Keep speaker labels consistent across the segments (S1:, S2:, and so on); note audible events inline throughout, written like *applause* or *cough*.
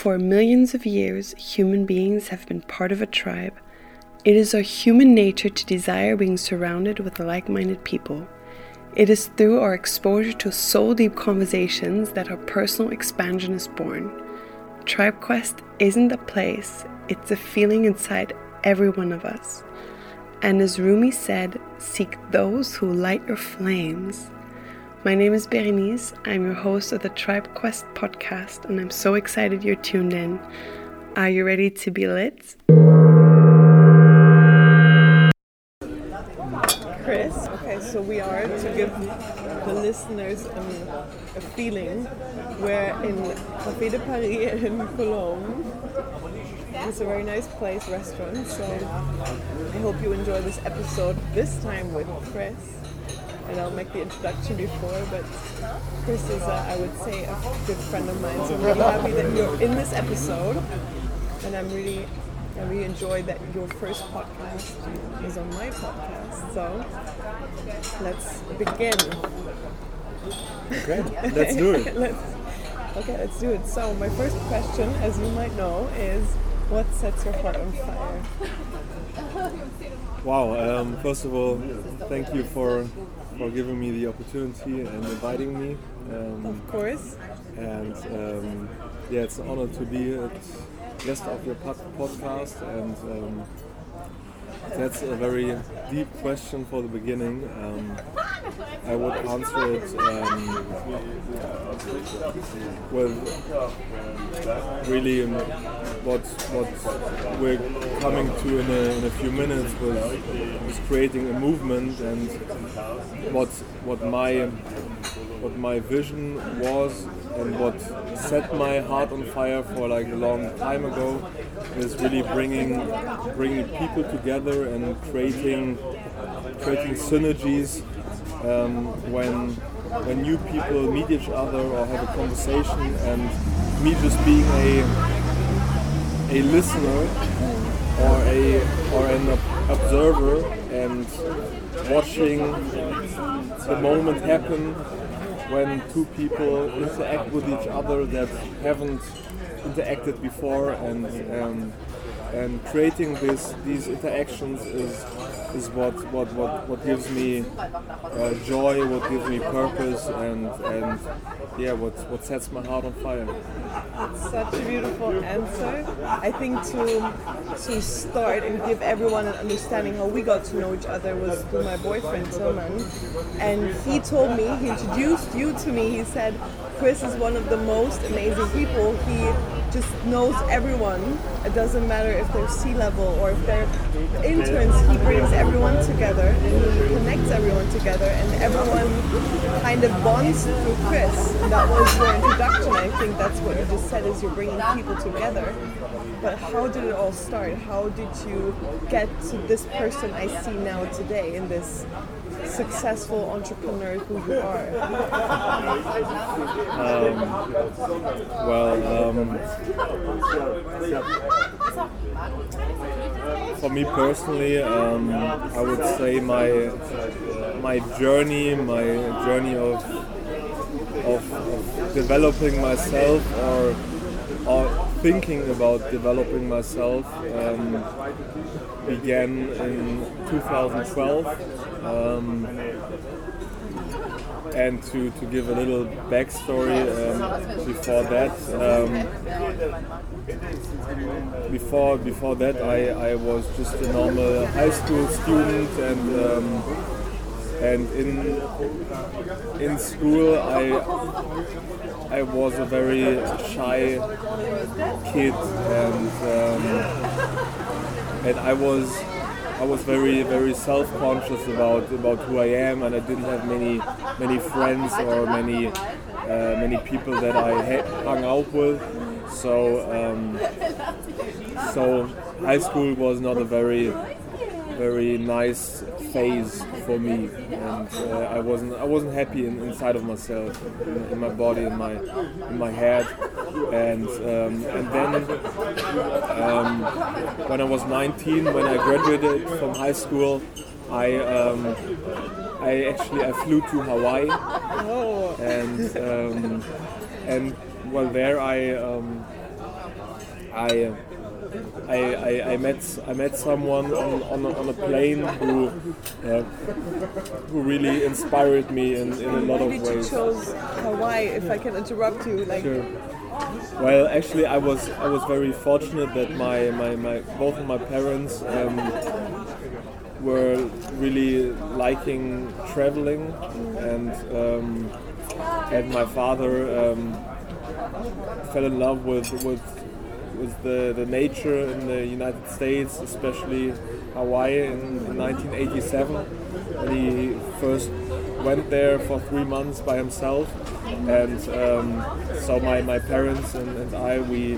S1: For millions of years, human beings have been part of a tribe. It is our human nature to desire being surrounded with like minded people. It is through our exposure to soul deep conversations that our personal expansion is born. Tribe Quest isn't a place, it's a feeling inside every one of us. And as Rumi said, seek those who light your flames. My name is Berenice. I'm your host of the Tribe Quest podcast, and I'm so excited you're tuned in. Are you ready to be lit? Chris, okay, so we are to give the listeners um, a feeling. We're in Café de Paris in Cologne it's a very nice place, restaurant. So I hope you enjoy this episode. This time with Chris, and I'll make the introduction before. But Chris is, I would say, a good friend of mine. So I'm really happy that you're in this episode, and I'm really, I really enjoyed that your first podcast is on my podcast. So let's begin.
S2: Okay, *laughs* let's do it.
S1: let's, okay, let's do it. So my first question, as you might know, is what sets your heart on fire?
S2: Wow! Um, first of all, thank you for for giving me the opportunity and inviting me.
S1: Um, of course.
S2: And um, yeah, it's an honor to be a guest of your podcast and. Um, that's a very deep question for the beginning. I would answer it um, with really what what we're coming to in a, in a few minutes was creating a movement and what what my what my vision was and what set my heart on fire for like a long time ago is really bringing bringing people together and creating creating synergies um, when when new people meet each other or have a conversation and me just being a a listener or a or an observer and watching the moment happen when two people interact with each other that haven't interacted before and um, and creating this these interactions is is what what what, what gives me uh, joy what gives me purpose and and yeah what what sets my heart on fire.
S1: It's such a beautiful answer. I think to to start and give everyone an understanding how we got to know each other was through my boyfriend Tillman and he told me he introduced you to me. He said Chris is one of the most amazing people. He just knows everyone. It doesn't matter if they're C-level or if they're interns. He brings everyone together and he connects everyone together, and everyone kind of bonds through Chris. That was your introduction. I think that's what you just said is you're bringing people together. But how did it all start? How did you get to this person I see now today in this successful entrepreneur who you are?
S2: Um, well, um, for me personally, um, I would say my my journey, my journey of of, of developing myself or or thinking about developing myself um, began in 2012. Um, and to, to give a little backstory um, before that, um, before before that I, I was just a normal high school student and um, and in in school I I was a very shy kid and um, and I was I was very very self-conscious about about who I am and I didn't have many many friends or many uh, many people that I hung out with. So um, so high school was not a very very nice phase for me, and uh, I wasn't I wasn't happy in, inside of myself, in, in, my body, in my in my head, and um, and then um, when I was 19, when I graduated from high school, I um, I actually I flew to Hawaii, and um, and well there I um, I, I, I, I met I met someone on, on, a, on a plane who uh, who really inspired me in, in a lot
S1: Why
S2: of
S1: did you
S2: ways.
S1: chose Hawaii? If I can interrupt you, like
S2: Sure. Well, actually, I was I was very fortunate that my, my, my both of my parents um, were really liking traveling, and um, and my father um, fell in love with with with the, the nature in the United States, especially Hawaii in, in 1987 when he first went there for three months by himself. And um, so my, my parents and, and I we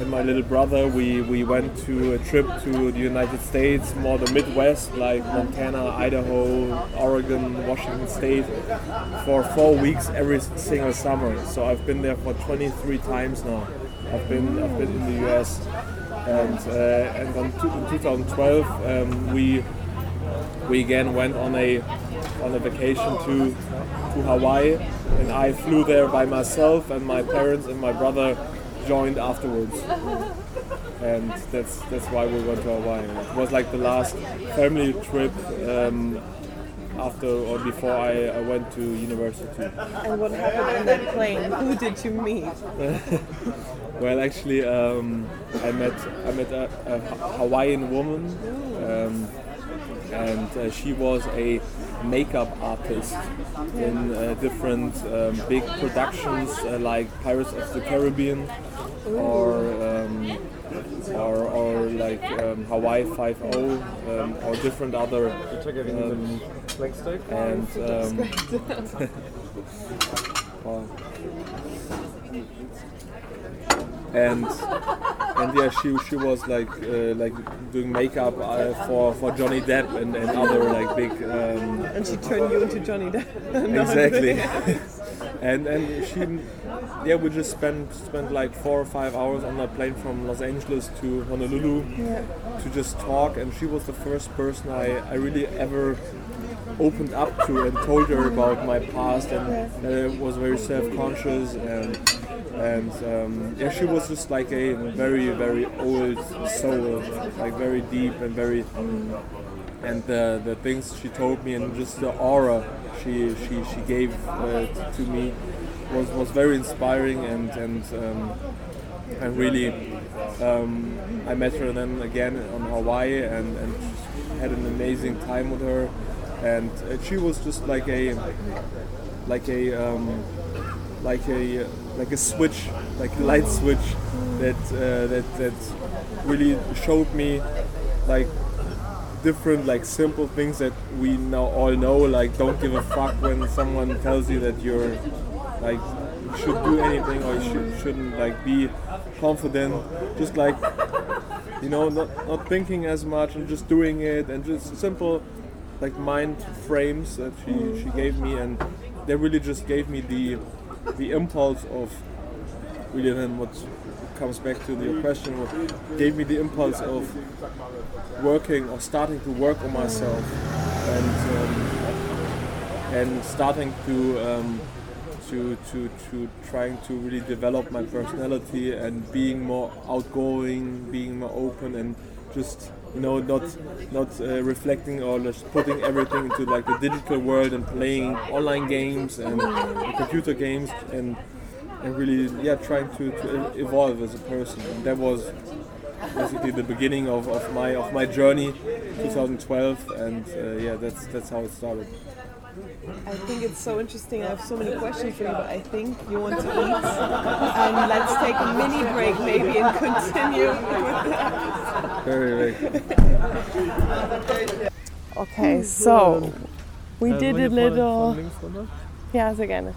S2: and my little brother we, we went to a trip to the United States more the Midwest like Montana Idaho Oregon Washington State for four weeks every single summer. So I've been there for 23 times now I've been I've been in the US and uh, and on two, in 2012 um, we we again went on a on a vacation to to Hawaii, and I flew there by myself, and my parents and my brother joined afterwards. And that's that's why we went to Hawaii. It was like the last family trip um, after or before I, I went to university.
S1: and what happened on that plane? Who did you meet? *laughs*
S2: Well, actually, um, I met I met a, a Hawaiian woman, um, and uh, she was a makeup artist in uh, different um, big productions uh, like Pirates of the Caribbean, or um, or, or like um, Hawaii Five O, um, or different other. Um, and um. *laughs* and and yeah, she she was like uh, like doing makeup uh, for for Johnny Depp and, and other like big um,
S1: And she turned you into Johnny Depp. *laughs* No,
S2: exactly. *laughs* and and she yeah we just spent spent like four or five hours on a plane from Los Angeles to Honolulu to just talk, and she was the first person I I really ever opened up to and told her about my past. And uh, was very self-conscious and and um, yeah she was just like a very very old soul like very deep and very and the, the things she told me and just the aura she she, she gave uh, to me was, was very inspiring and and um, and really um, I met her then again on Hawaii and, and had an amazing time with her. And uh, she was just like a like a um, like a like a switch like a light switch that uh, that that really showed me like different like simple things that we now all know. Like don't give a fuck when someone tells you that you're like should do anything or you should, shouldn't like be confident. Just like you know not, not thinking as much and just doing it and just simple like mind frames that she, she gave me and they really just gave me the the impulse of really then what comes back to the question what gave me the impulse of working or starting to work on myself and um, and starting to um, to, to, to trying to really develop my personality and being more outgoing, being more open, and just you know not not uh, reflecting or just putting everything into like the digital world and playing online games and computer games and and really yeah trying to, to evolve as a person. And that was basically the beginning of, of my of my journey, 2012, and uh, yeah that's that's how it started.
S1: I think it's so interesting. I have so many questions for you, but I think you want to eat. Um, let's take a mini break maybe and continue.
S2: Very, very.
S1: Okay, so we did a little. Yeah, sehr gerne.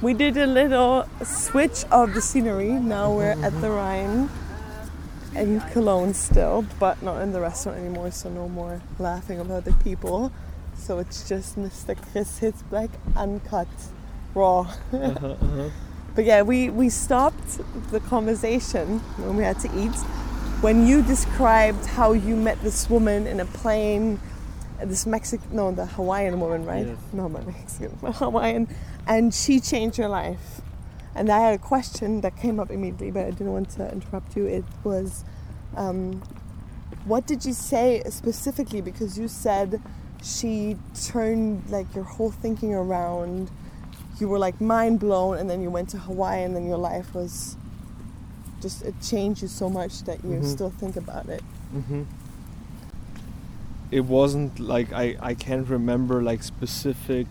S1: We did a little switch of the scenery. Now we're at the Rhine in Cologne still, but not in the restaurant anymore, so no more laughing about the people. So it's just Mr. Chris Hitzbleck uncut raw. But yeah, we, we stopped the conversation when we had to eat when you described how you met this woman in a plane, this Mexican, no, the Hawaiian woman, right?
S2: Yes.
S1: No, my Mexican, my *laughs* Hawaiian, and she changed your life. And I had a question that came up immediately, but I didn't want to interrupt you. It was, um, what did you say specifically? Because you said she turned like your whole thinking around. You were like mind blown, and then you went to Hawaii, and then your life was just it changed you so much that you
S2: Mhm.
S1: still think about it.
S2: hmm It wasn't like I, I can't remember like specific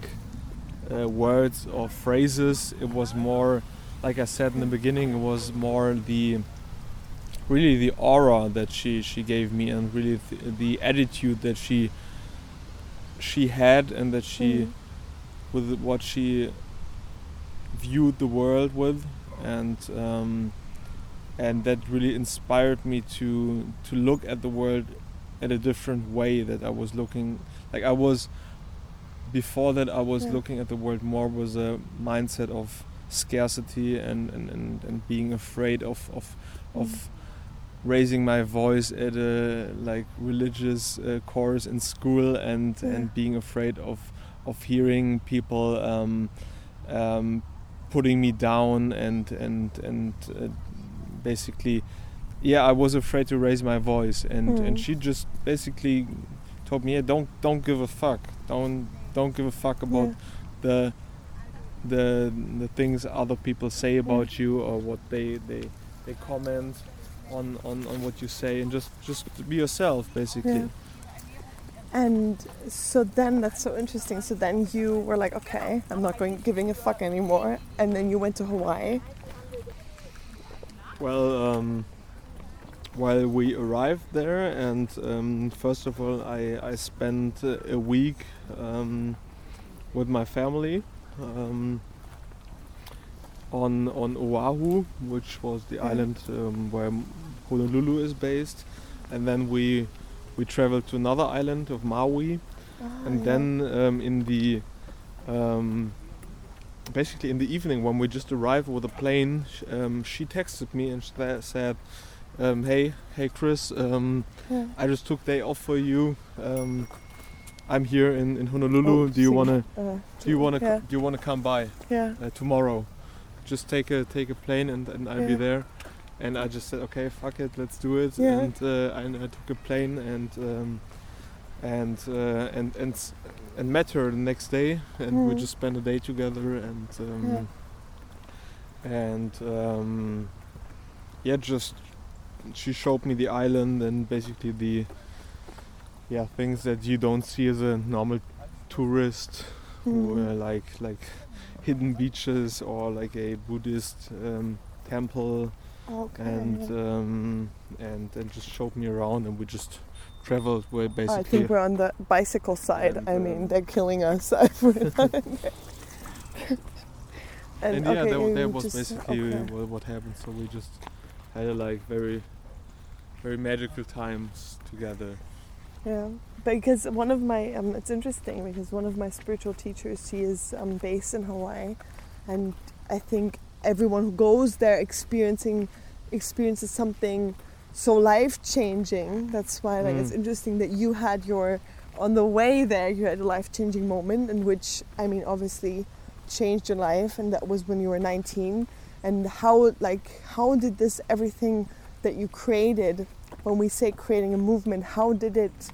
S2: uh, words or phrases. It was more, like I said in the beginning, it was more the really the aura that she, she gave me and really th- the attitude that she she had and that she
S1: Mm.
S2: with what she viewed the world with and um, and that really inspired me to to look at the world at a different way that I was looking like I was before that I was
S1: Yeah.
S2: looking at the world more with a mindset of scarcity and and, and, and being afraid of of, of raising my voice at a like religious uh, course in school and
S1: Yeah.
S2: and being afraid of of hearing people um, um, putting me down and and and uh, basically yeah I was afraid to raise my voice and and
S1: Mm.
S2: she just basically told me yeah don't don't give a fuck don't don't give a fuck about the the the things other people say about you or what they they they comment on on on what you say and just just be yourself basically
S1: Yeah. And so then that's so interesting. So then you were like, okay, I'm not going giving a fuck anymore. And then you went to Hawaii.
S2: Well, um, while we arrived there, and um, first of all, I, I spent a week um, with my family um, on on Oahu, which was the
S1: Yeah.
S2: island um, where Honolulu is based, and then we we traveled to another island of Maui, and then um, in the um, basically in the evening when we just arrived with a plane, sh- um, she texted me and said, um, "Hey, hey, Chris, um,
S1: Yeah.
S2: I just took day off for you. Um, I'm here in, in Honolulu.
S1: Oh,
S2: do you wanna
S1: Uh,
S2: do you wanna
S1: Yeah.
S2: do you wanna come by
S1: yeah.
S2: uh, tomorrow? Just take a take a plane and, and I'll be there." And I just said, "Okay, fuck it, let's do it."
S1: Yeah.
S2: And uh, I, I took a plane and um, and uh, and and and met her the next day, and we
S1: Mm.
S2: just spent a day together, and um, and um, yeah, just she showed me the island and basically the yeah things that you don't see as a normal tourist,
S1: Mm.
S2: uh, like like hidden beaches or like a Buddhist um, temple,
S1: Okay.
S2: and um, and and just showed me around, and we just traveled where
S1: I think we're on the bicycle side.
S2: And,
S1: I
S2: uh,
S1: mean, they're killing us. *laughs* I put it on there.
S2: and yeah, that, that was
S1: just-
S2: basically
S1: okay.
S2: what, what happened. So we just had a like very, very magical times together.
S1: Yeah, because one of my um, it's interesting because one of my spiritual teachers she is um, based in Hawaii, and I think everyone who goes there experiencing experiences something so life changing. That's why like it's
S2: Mm.
S1: interesting that you had your on the way there you had a life changing moment in which I mean obviously changed your life, and that was when you were 19. And how like how did this everything that you created when we say creating a movement, how did it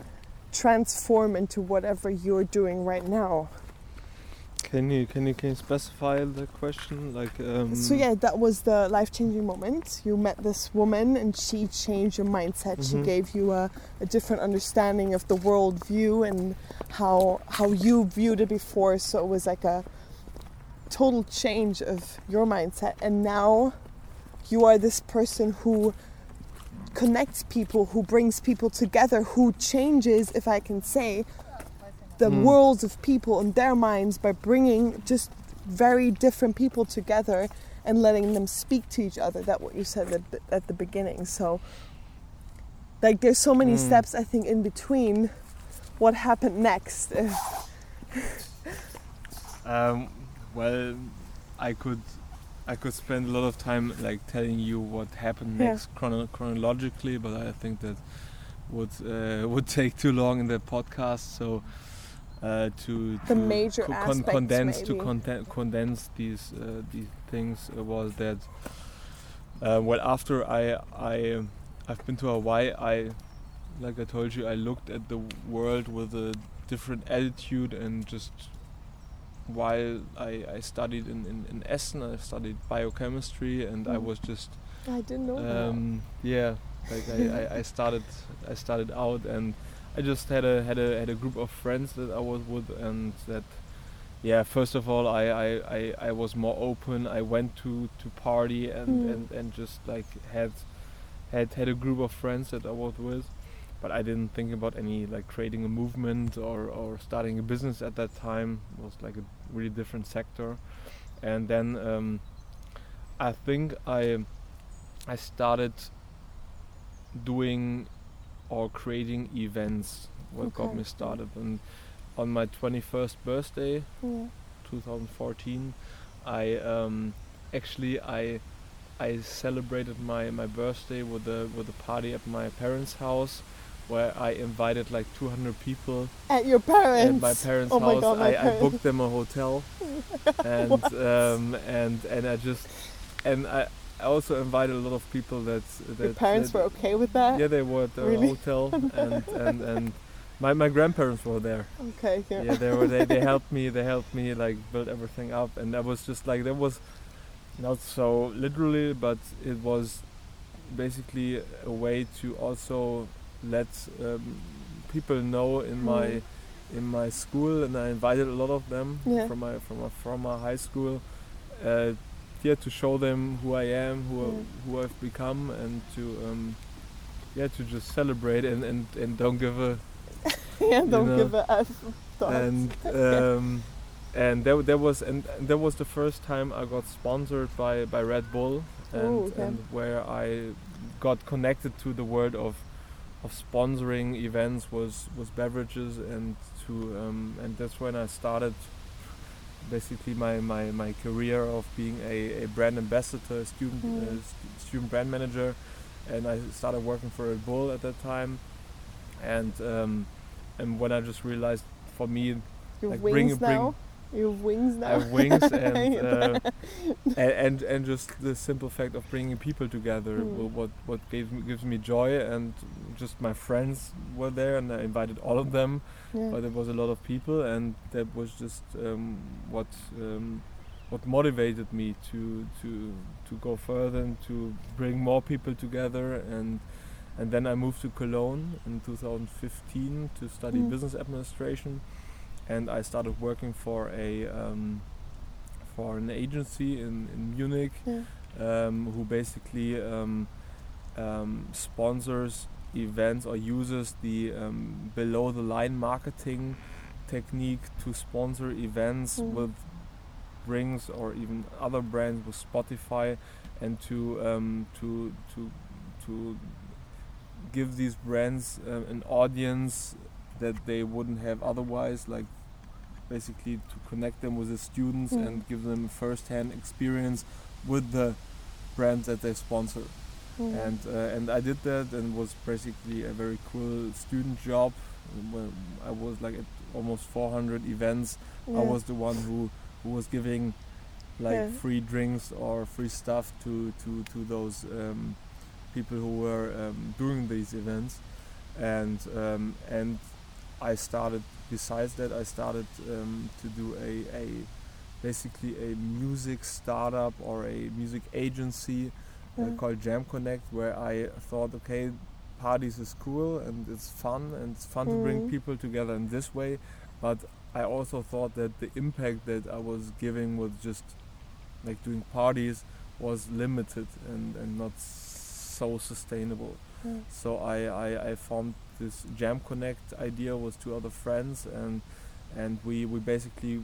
S1: transform into whatever you're doing right now?
S2: Can you can you can you specify the question like? Um,
S1: So yeah, that was the life-changing moment. You met this woman, and she changed your mindset. She
S2: Mhm.
S1: gave you a, a different understanding of the world view and how how you viewed it before. So it was like a total change of your mindset. And now you are this person who connects people, who brings people together, who changes, if I can say, the
S2: Mm.
S1: worlds of people in their minds by bringing just very different people together and letting them speak to each other. That what you said at the, at the beginning. So, like, there's so many
S2: Mm.
S1: steps I think in between. What happened next? *laughs*
S2: Um, well, I could, I could spend a lot of time like telling you what happened
S1: Yeah.
S2: next chrono- chronologically, but I think that would uh, *laughs* would take too long in the podcast. So, uh, to
S1: The
S2: to
S1: major
S2: co-
S1: aspects,
S2: condense to conten- condense these uh, these things uh, was that uh, well after I I I've been to Hawaii I like I told you I looked at the world with a different attitude and just while I, I studied in, in, in Essen I studied biochemistry and I
S1: Mm.
S2: was just
S1: I didn't know that.
S2: um, yeah like I, I, I started I started out and I just had a had a had a group of friends that I was with and that yeah first of all I, I, I, I was more open I went to, to party and,
S1: Mm.
S2: and, and just like had had had a group of friends that I was with but I didn't think about any like creating a movement or, or starting a business at that time. It was like a really different sector. And then um, I think I I started doing or creating events what got me started. And on my 21st birthday
S1: Yeah.
S2: 2014 I um, actually I I celebrated my, my birthday with a with a party at my parents' house where I invited like 200 people
S1: At your parents.
S2: at my parents'
S1: oh my
S2: house.
S1: God, my
S2: I, I booked them a hotel, *laughs* and um, and and I just and I I also invited a lot of people that that
S1: Your parents
S2: that-
S1: were okay with that?
S2: yeah they were at the
S1: Really?
S2: hotel *laughs* and and and my my grandparents were there.
S1: Okay, yeah.
S2: Yeah, they were they, they *laughs* helped me they helped me like build everything up, and that was just like that was not so literally, but it was basically a way to also let um, people know in my
S1: Mm.
S2: in my school, and I invited a lot of them
S1: Yeah.
S2: from my from my from my high school. Uh, yeah, to show them who I am, who
S1: Yeah.
S2: who I've become, and to um, yeah to just celebrate and, and, and don't give a *laughs*
S1: yeah, don't
S2: know,
S1: give a F
S2: and *laughs* um, and that, that was and, and that was the first time I got sponsored by, by Red Bull and,
S1: Oh, okay.
S2: and where I got connected to the world of of sponsoring events was was beverages and to um, and that's when I started basically my, my, my career of being a, a brand ambassador, a student
S1: Mm.
S2: uh, st- student brand manager, and I started working for Red Bull at that time, and um, and when I just realized for me
S1: you have
S2: like, bring- bring-?
S1: You have wings now?
S2: I have wings *laughs* and, uh, and and and just the simple fact of bringing people together
S1: Mm.
S2: what what gave me, gives me joy and just my friends were there and I invited all of them
S1: yeah.
S2: but there was a lot of people and that was just um, what um, what motivated me to to to go further and to bring more people together and and then I moved to Cologne in 2015 to study
S1: Mm.
S2: business administration and I started working for a um, for an agency in, in Munich
S1: yeah.
S2: um, who basically um, um, sponsors events or uses the um, below the line marketing technique to sponsor events
S1: Mm.
S2: with rings or even other brands with Spotify and to um, to to to give these brands uh, an audience that they wouldn't have otherwise like basically to connect them with the students
S1: Mm.
S2: and give them first-hand experience with the brands that they sponsor
S1: Mm.
S2: and uh, and I did that and was basically a very cool student job where I was like at almost 400 events
S1: yeah.
S2: I was the one who who was giving like
S1: Yeah.
S2: free drinks or free stuff to to to those um, people who were um, doing these events and um, and I started besides that I started um, to do a, a basically a music startup or a music agency uh, called Jam Connect where I thought okay parties is cool and it's fun and it's fun to bring
S1: Mhm.
S2: people together in this way but I also thought that the impact that I was giving was just like doing parties was limited and, and not so sustainable
S1: Yeah.
S2: so I, I, I formed this Jam Connect idea with two other friends and and we, we basically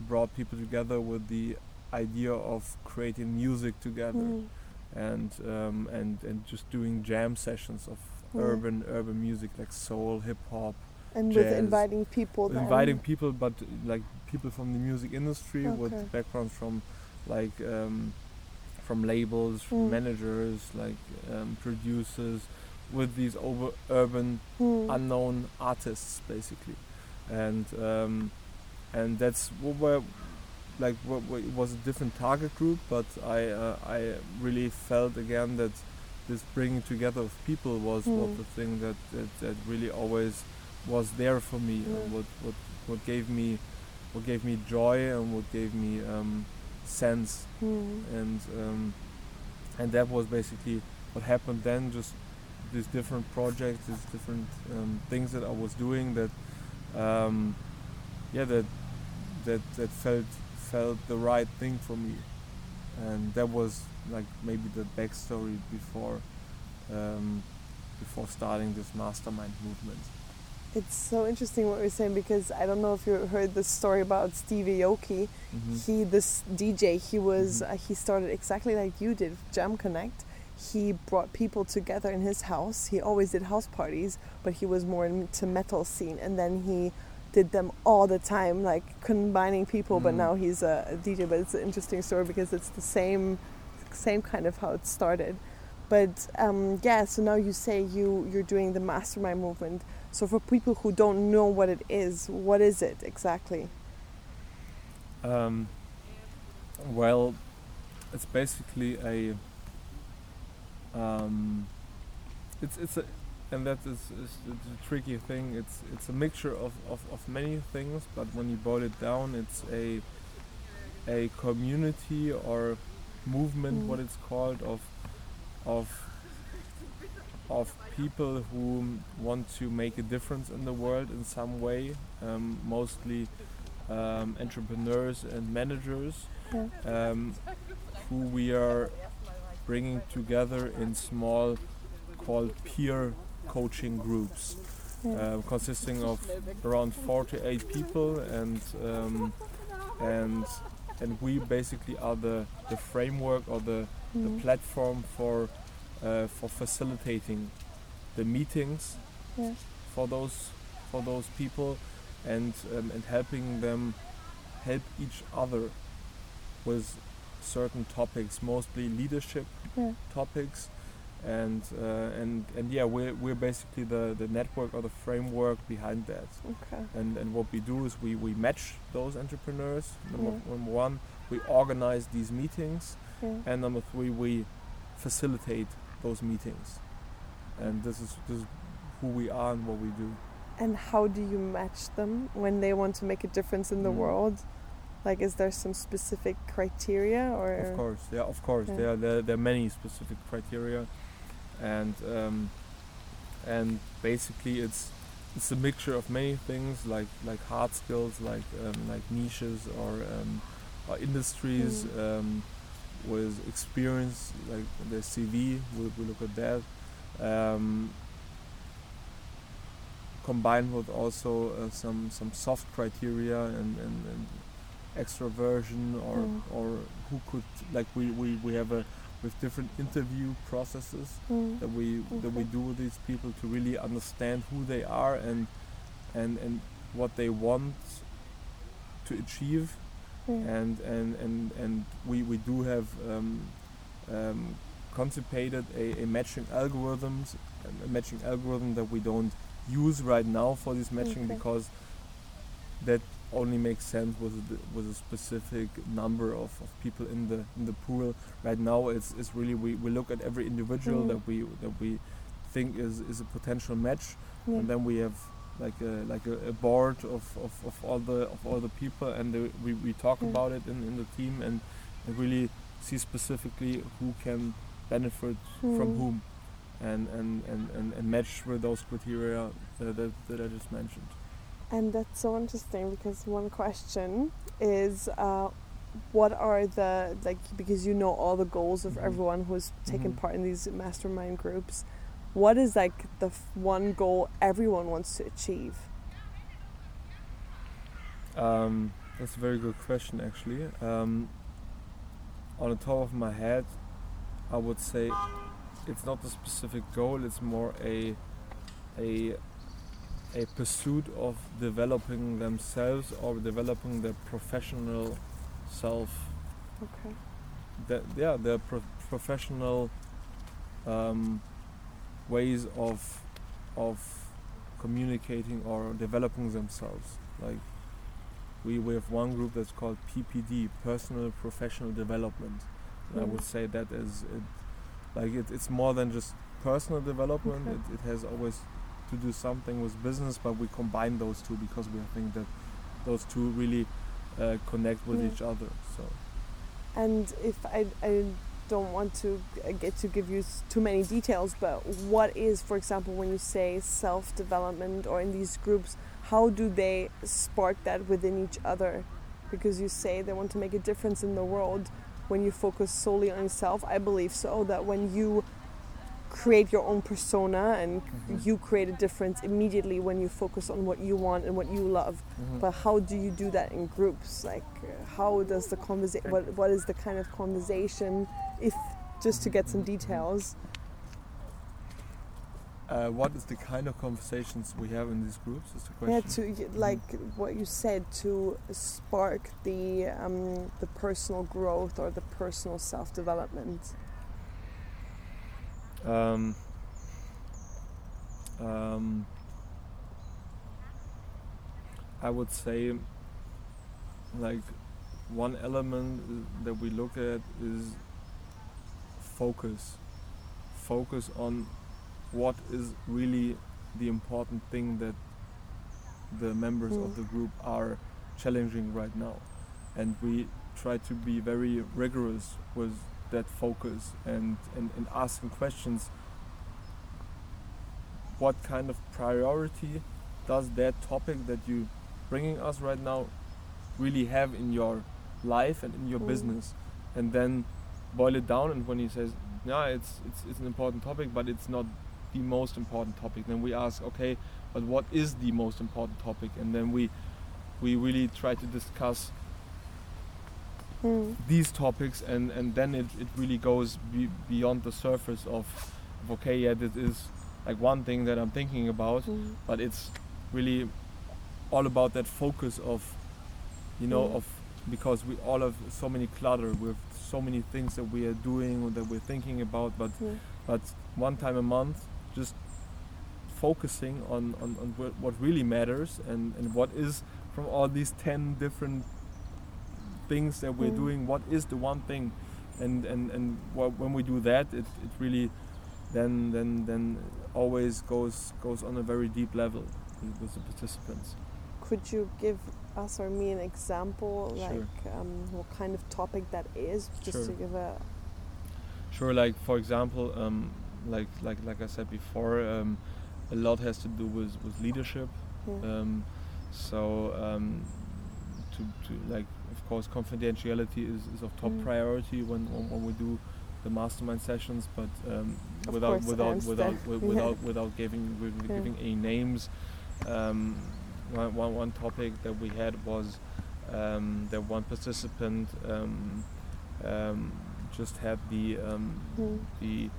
S2: brought people together with the idea of creating music together
S1: Mm.
S2: and um, and and just doing jam sessions of
S1: Yeah.
S2: urban urban music like soul, hip hop,
S1: And with inviting people then.
S2: inviting people, but like people from the music industry
S1: Okay.
S2: with backgrounds from like um, from labels, from
S1: Mm.
S2: managers, like um, producers, with these over urban
S1: Mm.
S2: unknown artists basically and um, and that's what were like what, what, it was a different target group, but I uh, I really felt again that this bringing together of people was
S1: Mm.
S2: what the thing that, that that really always was there for me, and what what what gave me what gave me joy and what gave me um, sense
S1: Mm.
S2: and um, and that was basically what happened then. Just these different projects, these different um, things that I was doing that, um, yeah, that that that felt felt the right thing for me, and that was like maybe the backstory before um, before starting this mastermind movement.
S1: It's so interesting what you're saying because I don't know if you heard the story about Stevie Aoki.
S2: Mhm.
S1: He, this DJ, he was
S2: Mhm.
S1: uh, he started exactly like you did, Jam Connect. He brought people together in his house. He always did house parties, but he was more into metal scene, and then he did them all the time, like combining people. But
S2: Mm.
S1: now he's a, a DJ. But it's an interesting story because it's the same, same kind of how it started. But um, yeah, so now you say you you're doing the mastermind movement. So for people who don't know what it is, what is it exactly?
S2: Um, well, it's basically a. Um, it's it's a, and that is, is a tricky thing. It's it's a mixture of, of, of many things, but when you boil it down, it's a a community or movement,
S1: Mm.
S2: what it's called, of of of people who want to make a difference in the world in some way, um, mostly um, entrepreneurs and managers
S1: Yeah.
S2: um, who we are bringing together in small called peer coaching groups
S1: Yeah.
S2: uh, consisting of around 48 people and um, and and we basically are the, the framework or the, the
S1: Mm.
S2: platform for uh, for facilitating the meetings
S1: Yeah.
S2: for those for those people and um, and helping them help each other with certain topics mostly leadership
S1: Yeah.
S2: topics and uh, and and yeah we're, we're basically the, the network or the framework behind that
S1: Okay.
S2: and and what we do is we, we match those entrepreneurs number,
S1: Yeah.
S2: number one we organize these meetings
S1: Yeah.
S2: and number three we facilitate those meetings and this is this is who we are and what we do
S1: And how do you match them when they want to make a difference in the
S2: Mm.
S1: world? Like, is there some specific criteria or?
S2: of course yeah of course
S1: Yeah.
S2: there, there there are many specific criteria and um, and basically it's it's a mixture of many things like like hard skills like um, like niches or um, or industries
S1: Mm.
S2: um, with experience like the CV we, we look at that um, combined with also uh, some some soft criteria and, and, and extroversion or
S1: Mm.
S2: or who could like we, we, we have a with different interview processes
S1: Mm.
S2: that we that we do with these people to really understand who they are and and and what they want to achieve
S1: Yeah.
S2: and and and and we we do have um, um, contemplated a, a matching algorithms a matching algorithm that we don't use right now for this matching
S1: Okay.
S2: because that only makes sense with a, with a specific number of, of people in the in the pool right now it's, it's really we, we look at every individual
S1: Mm.
S2: that we that we think is, is a potential match
S1: Yeah.
S2: and then we have like a like a, a board of, of, of all the of all the people and the, we, we talk
S1: Yeah.
S2: about it in, in the team and, and really see specifically who can benefit from
S1: Mm.
S2: whom and, and, and, and, and match with those criteria that, that, that I just mentioned.
S1: And that's so interesting because one question is, uh, what are the like because you know all the goals of
S2: Mhm.
S1: everyone who's taken
S2: Mhm.
S1: part in these mastermind groups. What is like the f- one goal everyone wants to achieve?
S2: Um, that's a very good question, actually. Um, on the top of my head, I would say it's not a specific goal. It's more a a a pursuit of developing themselves or developing their professional self.
S1: Okay.
S2: That yeah, their pro- professional um, ways of of communicating or developing themselves. Like we, we have one group that's called PPD, Personal Professional Development. And I
S1: Mm.
S2: would say that is it, like it, it's more than just personal development.
S1: Okay.
S2: It, it has always to do something with business, but we combine those two because we think that those two really uh, connect with
S1: Yeah.
S2: each other. So
S1: And if I, I don't want to get to give you too many details, but what is, for example, when you say self development or in these groups, how do they spark that within each other? Because you say they want to make a difference in the world when you focus solely on yourself. I believe so, that when you create your own persona and
S2: Mhm.
S1: you create a difference immediately when you focus on what you want and what you love
S2: Mhm.
S1: but how do you do that in groups like uh, how does the conversation what, what is the kind of conversation if just to get some details
S2: uh, what is the kind of conversations we have in these groups? Is the question yeah
S1: to y- like what you said to spark the um, the personal growth or the personal self-development
S2: Um, um, I would say, like, one element that we look at is focus. Focus on what is really the important thing that the members of
S1: Mm.
S2: the group are challenging right now. And we try to be very rigorous with that focus and, and, and asking questions what kind of priority does that topic that you're bringing us right now really have in your life and in your
S1: Mm.
S2: business and then boil it down and when he says yeah it's, it's it's an important topic but it's not the most important topic then we ask okay but what is the most important topic and then we we really try to discuss
S1: mm.
S2: these topics and and then it, it really goes be, beyond the surface of, of okay yeah this is like one thing that i'm thinking about
S1: Mm.
S2: but it's really all about that focus of you know
S1: Mm.
S2: of because we all have so many clutter with so many things that we are doing or that we're thinking about but
S1: Yeah.
S2: but one time a month just focusing on, on, on what, what really matters and, and what is from all these 10 different things that we're
S1: Mm.
S2: doing what is the one thing and and, and wh- when we do that it, it really then then then always goes goes on a very deep level with, the participants
S1: could you give us or me an example
S2: Sure.
S1: like um, what kind of topic that is just
S2: Sure.
S1: to give a
S2: Sure, like for example, um, like like like I said before, um, a lot has to do with with leadership.
S1: yeah.
S2: Um, so um, to to like of course confidentiality is, is of top
S1: Mm.
S2: priority when, when we do the mastermind sessions, but um, without
S1: course,
S2: without without
S1: understand.
S2: wi-
S1: Yeah. *laughs*
S2: without without giving
S1: Yeah.
S2: giving any names. Um, one, one one topic that we had was um, that one participant um, um, just had the um,
S1: Mm.
S2: the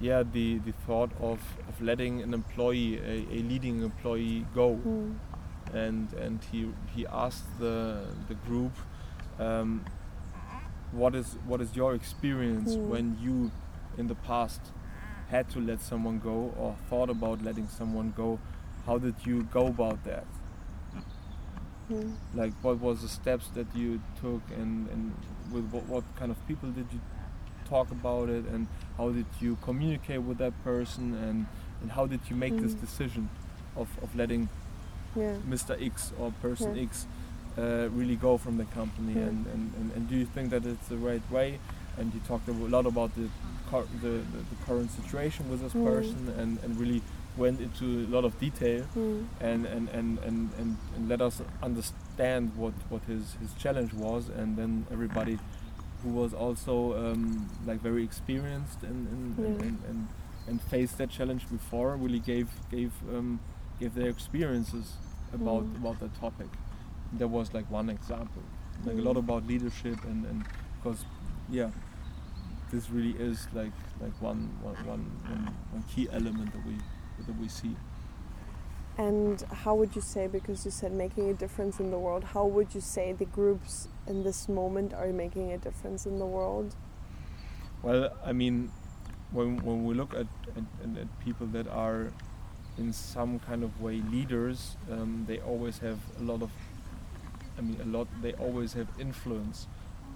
S2: yeah the the thought of, of letting an employee a, a leading employee go
S1: Mm.
S2: And and he he asked the the group um, what is what is your experience
S1: Mm.
S2: when you in the past had to let someone go or thought about letting someone go how did you go about that
S1: Mm.
S2: like what was the steps that you took and, and with what, what kind of people did you talk about it and how did you communicate with that person and, and how did you make this
S1: Mm.
S2: decision of, of letting
S1: yeah
S2: Mr. X or person
S1: Yeah.
S2: X uh, really go from the company
S1: Yeah.
S2: and, and, and, and do you think that it's the right way and you talked a lot about the, the, the, the current situation with this
S1: Mm.
S2: person and, and really went into a lot of detail
S1: Mm.
S2: and and, and, and, and, and let us understand what, what his, his challenge was and then everybody who was also um, like very experienced and and, and,
S1: Yeah.
S2: and, and, and faced that challenge before really gave gave um, gave their experiences about
S1: Mm.
S2: about that topic. That was like one example. Like a lot
S1: Mm.
S2: about leadership and, and because yeah this really is like like one one, one, one, one key element that we that we see.
S1: And how would you say, because you said making a difference in the world, how would you say the groups in this moment are making a difference in the world?
S2: Well, I mean, when, when we look at, at, at people that are in some kind of way leaders um, they always have a lot of I mean a lot they always have influence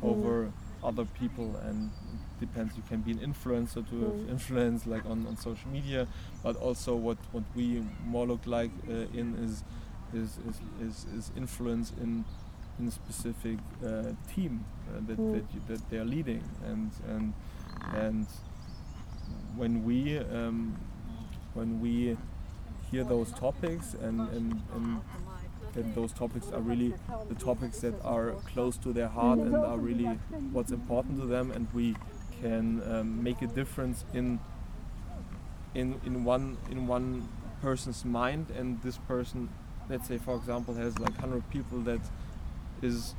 S1: Mm.
S2: over other people and it depends you can be an influencer to have
S1: Mm.
S2: influence like on, on social media but also what, what we more look like uh, in is is, is, is, is influence in in a specific uh, team uh, that,
S1: Mm.
S2: that, you, that they are leading and and and when we um, when we hear those topics and, and, and that those topics are really the topics that are close to their heart and are really what's important to them and we can um, make a difference in in in one in one person's mind and this person let's say for example has like 100 people that is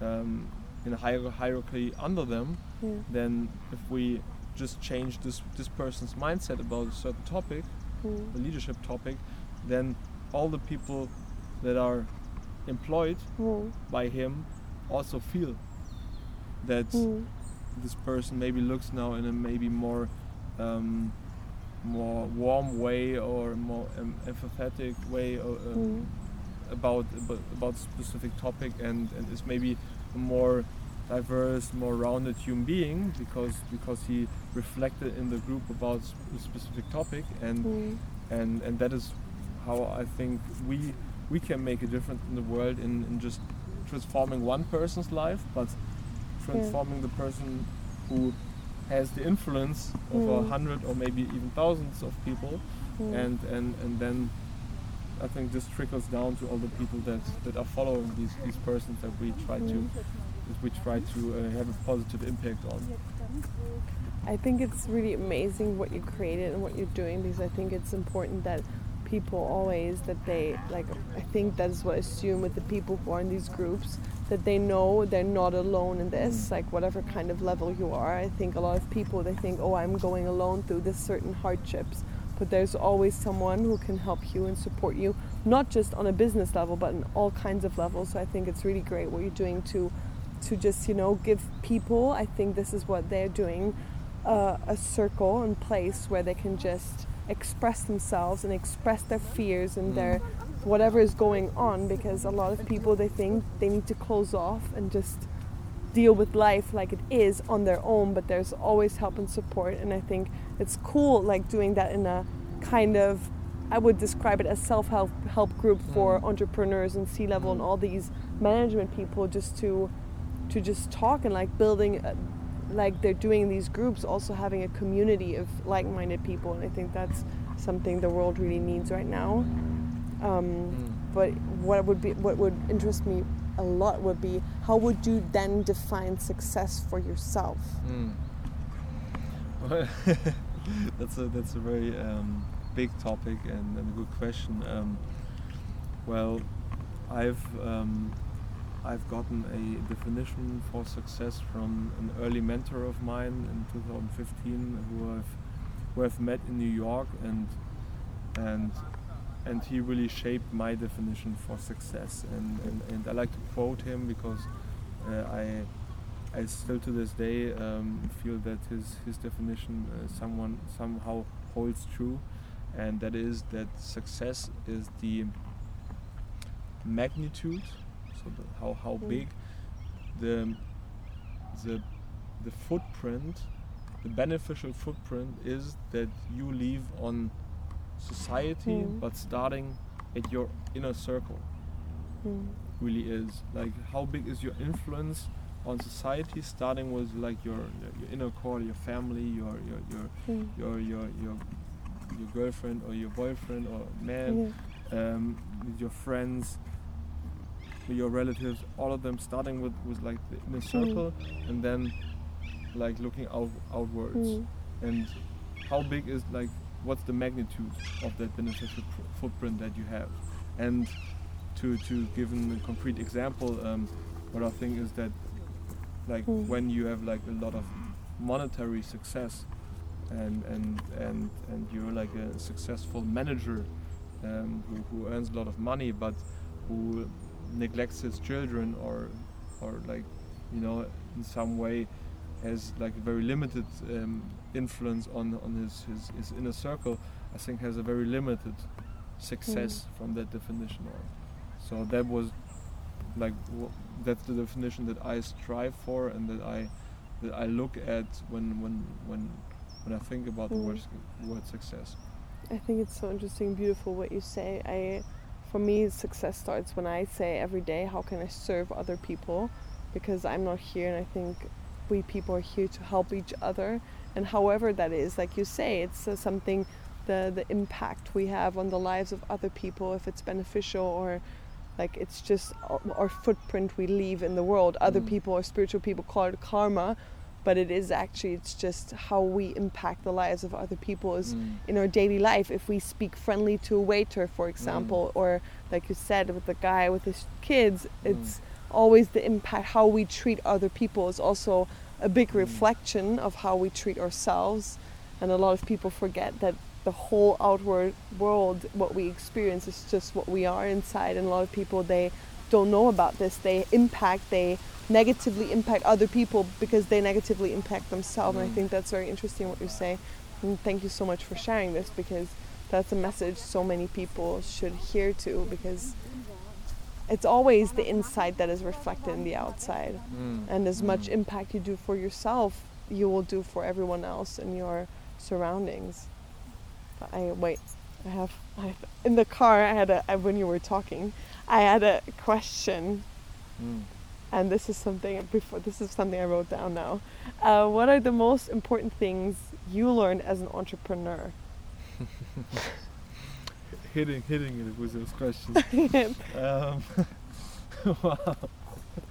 S2: um, in a hier- hierarchy under them
S1: Yeah.
S2: then if we just change this this person's mindset about a certain topic
S1: Mm.
S2: the leadership topic then all the people that are employed
S1: Mm.
S2: by him also feel that
S1: Mm.
S2: this person maybe looks now in a maybe more um, more warm way or more um, empathetic way or, um,
S1: Mm.
S2: about, about about specific topic and, and is maybe more diverse, more rounded human being because because he reflected in the group about a specific topic and
S1: Mm.
S2: and and that is how I think we we can make a difference in the world in, in just transforming one person's life, but transforming the person who has the influence of a
S1: Mm.
S2: hundred or maybe even thousands of people,
S1: Mm.
S2: and and and then I think this trickles down to all the people that that are following these these persons that we try to
S1: Mm.
S2: that we try to uh, have a positive impact on.
S1: I think it's really amazing what you created and what you're doing because I think it's important that people always that they like I think that's what I assume with the people who are in these groups that they know they're not alone in this like whatever kind of level you are I think a lot of people they think oh I'm going alone through this certain hardships but there's always someone who can help you and support you not just on a business level but in all kinds of levels. So I think it's really great what you're doing to to just you know give people I think this is what they're doing uh, a circle and place where they can just express themselves and express their fears and their whatever is going on because a lot of people they think they need to close off and just deal with life like it is on their own but there's always help and support. And i think it's cool like doing that in a kind of i would describe it as self-help help group for
S2: Mm.
S1: entrepreneurs and c-level and all these management people just to to just talk and like building a, like they're doing these groups also having a community of like-minded people. And i think that's something the world really needs right now. Um, but what would be what would interest me a lot would be how would you then define success for yourself
S2: Mm. *laughs* Well, *laughs* that's a that's a very um, big topic and, and a good question. Um, well, I've um, I've gotten a definition for success from an early mentor of mine in 2015 who I've who I've met in New York and and and he really shaped my definition for success and, and, and I like to quote him because uh, I I still to this day um, feel that his his definition uh, someone somehow holds true, and that is that success is the magnitude, so the, how how
S1: Mm.
S2: big the the the footprint, the beneficial footprint is that you leave on society,
S1: Mm.
S2: but starting at your inner circle
S1: Mm.
S2: really is like how big is your influence on society starting with like your your inner core your family your your your
S1: Mm.
S2: your your your, your girlfriend or your boyfriend or man
S1: Yeah.
S2: um, with your friends with your relatives all of them starting with with like the inner circle and then like looking out outwards
S1: Mm.
S2: and how big is like what's the magnitude of that beneficial pr- footprint that you have and to to give an- a concrete example um, what i think is that like
S1: Mm.
S2: when you have like a lot of monetary success and and and and you're like a successful manager um, who, who earns a lot of money but who neglects his children or or like you know in some way has like a very limited um, influence on on his, his his inner circle, I think has a very limited success from that definition on. So that was like that's the definition that I strive for and that I that I look at when when when when I think about the
S1: Mm.
S2: word, word success.
S1: I think it's so interesting, beautiful what you say. I, for me, success starts when I say every day, how can I serve other people? Because I'm not here, and I think we people are here to help each other. And however that is, like you say, it's uh, something, the the impact we have on the lives of other people, if it's beneficial or like it's just our, footprint we leave in the world. Other
S2: Mm.
S1: people or spiritual people call it karma, but it is actually it's just how we impact the lives of other people is
S2: Mm.
S1: in our daily life if we speak friendly to a waiter for example or like you said with the guy with his kids it's always the impact how we treat other people is also a big
S2: Mm.
S1: reflection of how we treat ourselves and a lot of people forget that the whole outward world what we experience is just what we are inside and a lot of people they don't know about this they impact they negatively impact other people because they negatively impact themselves and i
S2: Mm.
S1: think that's very interesting what you say and thank you so much for sharing this because that's a message so many people should hear too because it's always the inside that is reflected in the outside
S2: Mm.
S1: and as much
S2: Mm.
S1: impact you do for yourself you will do for everyone else in your surroundings But i wait i have I, in the car i had a I- when you were talking i had a question
S2: Mm.
S1: and this is something before this is something i wrote down now uh, what are the most important things you learned as an entrepreneur *laughs*
S2: hitting hitting it with those questions. um, *laughs* wow.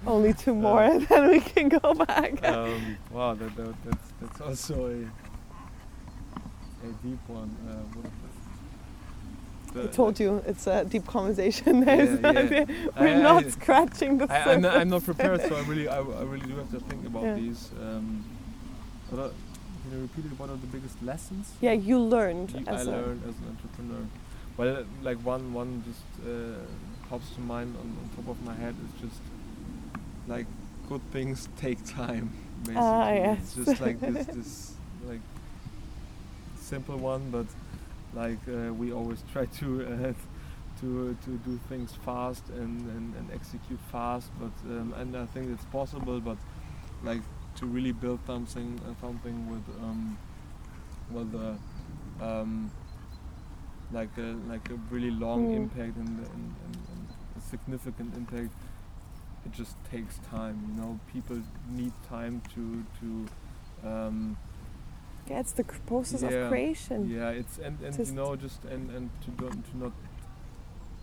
S1: only two more and *laughs* then we can go back
S2: um, wow, that, that, that's, that's also a, a deep one. Uh, what is
S1: I told you it's a deep conversation. *laughs* There's
S2: Yeah, yeah.
S1: We're
S2: I-
S1: not
S2: I-
S1: scratching the
S2: I,
S1: surface.
S2: I'm, not, I'm not prepared, so I really, I, I really do have to think about
S1: Yeah.
S2: these. Um, what are, can you repeat it? What are the biggest lessons
S1: Yeah, you learned
S2: you-
S1: as
S2: I
S1: a
S2: learned as an entrepreneur? Well, like one, one just uh, pops to mind on, on top of my head is just like good things take time. Basically,
S1: Ah,
S2: it's just like this, this like simple one, but like uh, we always try to uh, to to do things fast and, and, and execute fast. But um, and I think it's possible, but like to really build something uh, something with um, with a um, like a like a really long
S1: Mm.
S2: impact and, and, and, and a significant impact. It just takes time, you know. People need time to to um,
S1: yeah, it's the process
S2: Yeah,
S1: of creation.
S2: yeah, it's and, and
S1: Just-
S2: you know just and, and to don't to not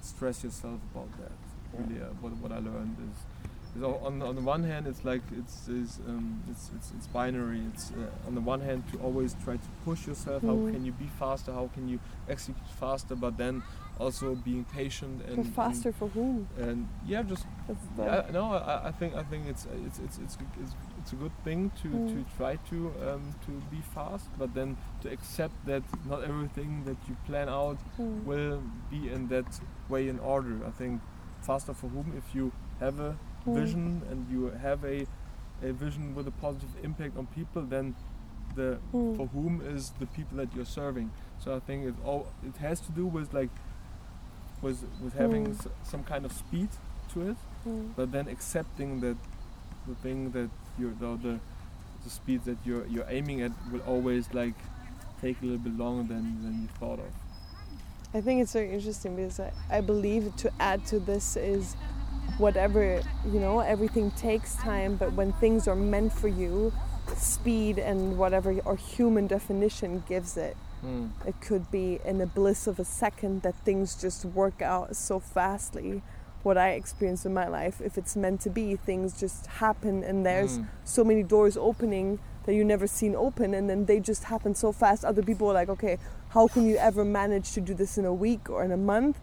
S2: stress yourself about that. Really, uh, what what I learned is, is o- on on the one hand it's like it's is um, it's, it's it's binary. It's uh, on the one hand to always try to push yourself. How
S1: Mm.
S2: can you be faster? How can you execute faster? But then also being patient and
S1: But faster for whom?
S2: and, and yeah, just yeah, no, I, I think I think it's it's it's it's it's, it's a good thing to,
S1: Mm.
S2: to try to um, to be fast, but then to accept that not everything that you plan out
S1: Mm.
S2: will be in that way in order. I think faster for whom if you have a
S1: Mm.
S2: vision and you have a a vision with a positive impact on people, then the
S1: Mm.
S2: for whom is the people that you're serving. So I think it all it has to do with like with with having
S1: Mm.
S2: s- some kind of speed to it
S1: Mm.
S2: but then accepting that the thing that you're the, the the speed that you're you're aiming at will always like take a little bit longer than, than you thought of.
S1: I think it's very interesting because I, I believe to add to this is whatever, you know, everything takes time, but when things are meant for you, speed and whatever our human definition gives it. It could be in a bliss of a second that things just work out so fastly. What I experienced in my life, if it's meant to be, things just happen and there's
S2: Mm.
S1: so many doors opening that you never seen open and then they just happen so fast. Other people are like, okay, how can you ever manage to do this in a week or in a month?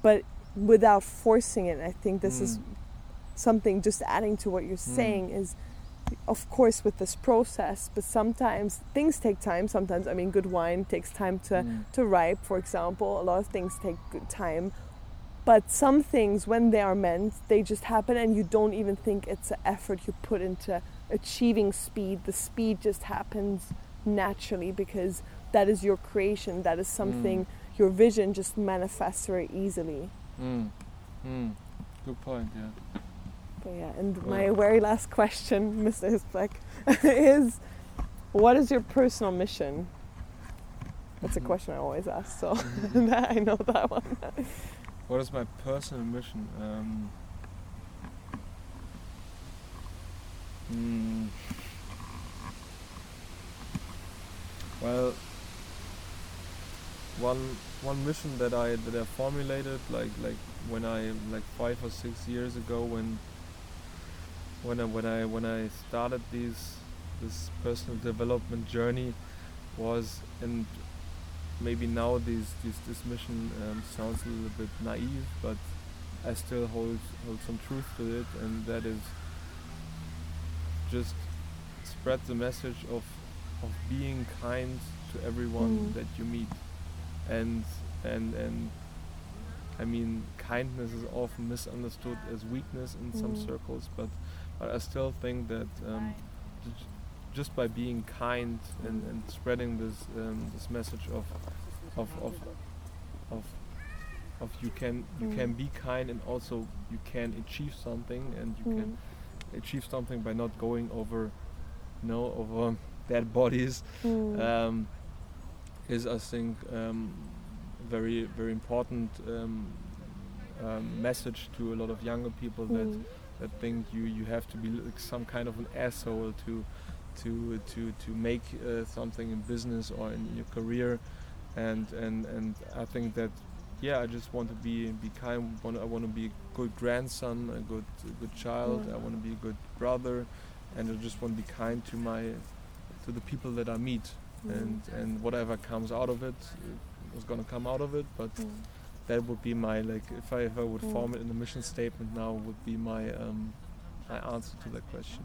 S1: But without forcing it, I think this is
S2: Mm.
S1: something just adding to what you're saying is of course with this process but sometimes things take time sometimes i mean good wine takes time to
S2: Mm.
S1: to ripe for example a lot of things take good time but some things when they are meant they just happen and you don't even think it's an effort you put into achieving speed. The speed just happens naturally because that is your creation. That is something your vision just manifests very easily.
S2: Mm. Mm. Good point. Yeah.
S1: But yeah, and my very last question, *laughs* Mr. Hitzbleck, *laughs* is what is your personal mission? That's a
S2: Mhm.
S1: question I always ask, so *laughs*
S2: Mhm.
S1: I know that one.
S2: What is my personal mission? Um, mm, well, one one mission that I that I formulated like like when I like five or six years ago when when I when I when I started these this personal development journey was and maybe now these, these this mission um, sounds a little bit naive, but I still hold hold some truth to it, and that is just spread the message of of being kind to everyone
S1: Mm.
S2: that you meet, and and and I mean kindness is often misunderstood as weakness in some
S1: Mm.
S2: circles, but but I still think that um, just by being kind and, and spreading this um, this message of of of of of you can you
S1: Mm.
S2: can be kind and also you can achieve something and you can
S1: Mm.
S2: achieve something by not going over you know over *laughs* dead bodies
S1: Mm.
S2: um, is I think um, very very important um, um, message to a lot of younger people that
S1: Mm.
S2: that think you you have to be like some kind of an asshole to to to to make uh, something in business or in your career and and and I think that yeah I just want to be be kind want I want to be a good grandson a good a good child. I want to be a good brother and I just want to be kind to my to the people that I meet
S1: Mm.
S2: and whatever comes out of it uh, is gonna come out of it but
S1: Mm.
S2: that would be my like if I if I would
S1: Mm.
S2: form it in a mission statement now would be my um, my answer to that question.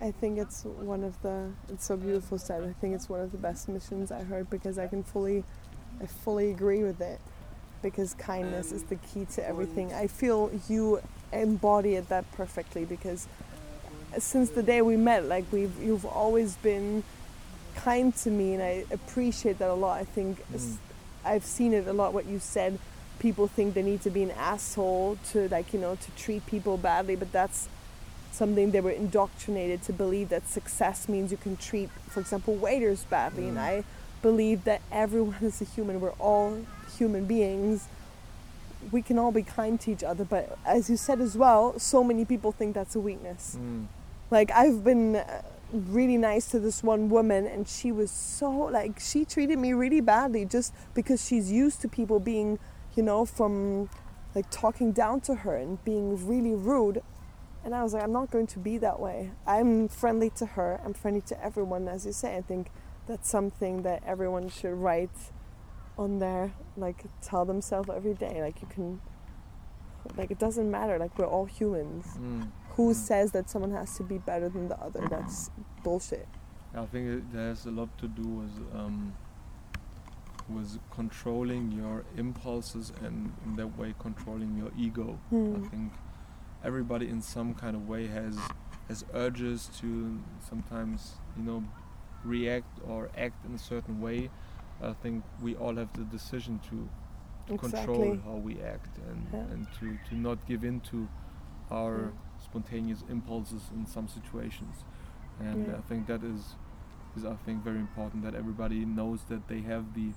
S1: I think it's one of the it's so beautiful said. I think it's one of the best missions I heard because I can fully I fully agree with it because kindness is the key to everything. I feel you embody it that perfectly because since the day we met like we've you've always been kind to me and I appreciate that a lot. I think I've seen it a lot what you said people think they need to be an asshole to like you know to treat people badly but that's something they were indoctrinated to believe that success means you can treat for example waiters badly and
S2: Mm.
S1: i believe that everyone is a human we're all human beings we can all be kind to each other but as you said as well so many people think that's a weakness
S2: Mm.
S1: like I've been uh, really nice to this one woman and she was so like she treated me really badly just because she's used to people being, you know, from like talking down to her and being really rude. And I was like, I'm not going to be that way. I'm friendly to her. I'm friendly to everyone, as you say. I think that's something that everyone should write on their like tell themselves every day. Like you can, like it doesn't matter. Like we're all humans
S2: Mm.
S1: Who
S2: Mm.
S1: says that someone has to be better than the other? That's bullshit.
S2: I think it has a lot to do with um, with controlling your impulses and in that way controlling your ego.
S1: Hmm.
S2: I think everybody in some kind of way has has urges to sometimes you know react or act in a certain way. I think we all have the decision to to control how we act and,
S1: Yeah.
S2: and to, to not give in to our
S1: Yeah.
S2: Spontaneous impulses in some situations. And
S1: Yeah.
S2: I think that is is I think very important that everybody knows that they have the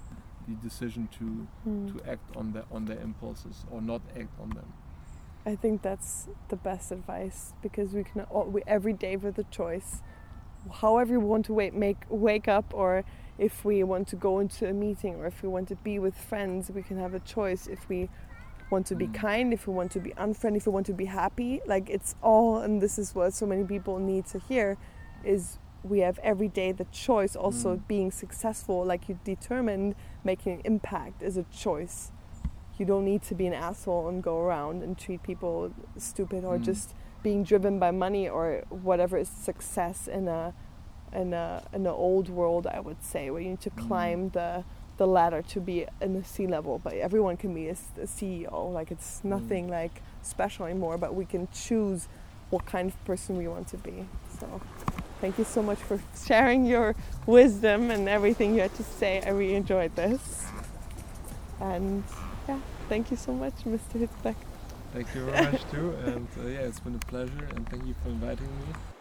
S2: the decision to
S1: Hmm.
S2: to act on their on their impulses or not act on them.
S1: I think that's the best advice because we can all, we, every day with a choice, however we want to wake make wake up, or if we want to go into a meeting, or if we want to be with friends, we can have a choice. If we want to be
S2: Mm.
S1: kind, if we want to be unfriendly, if we want to be happy, like it's all, and this is what so many people need to hear, is we have every day the choice. Also,
S2: Mm.
S1: being successful, like you determined, making an impact is a choice you don't need to be an asshole and go around and treat people stupid or
S2: Mm.
S1: just being driven by money or whatever is success in a in a in an old world I would say where you need to
S2: Mm.
S1: climb the the ladder to be in the C-level but everyone can be a CEO like it's
S2: Mm.
S1: nothing like special anymore but we can choose what kind of person we want to be so thank you so much for sharing your wisdom and everything you had to say. I really enjoyed this. And yeah, thank you so much, Mr. Hitzbleck.
S2: Thank you very much too, and uh, yeah, it's been a pleasure, and thank you for inviting me.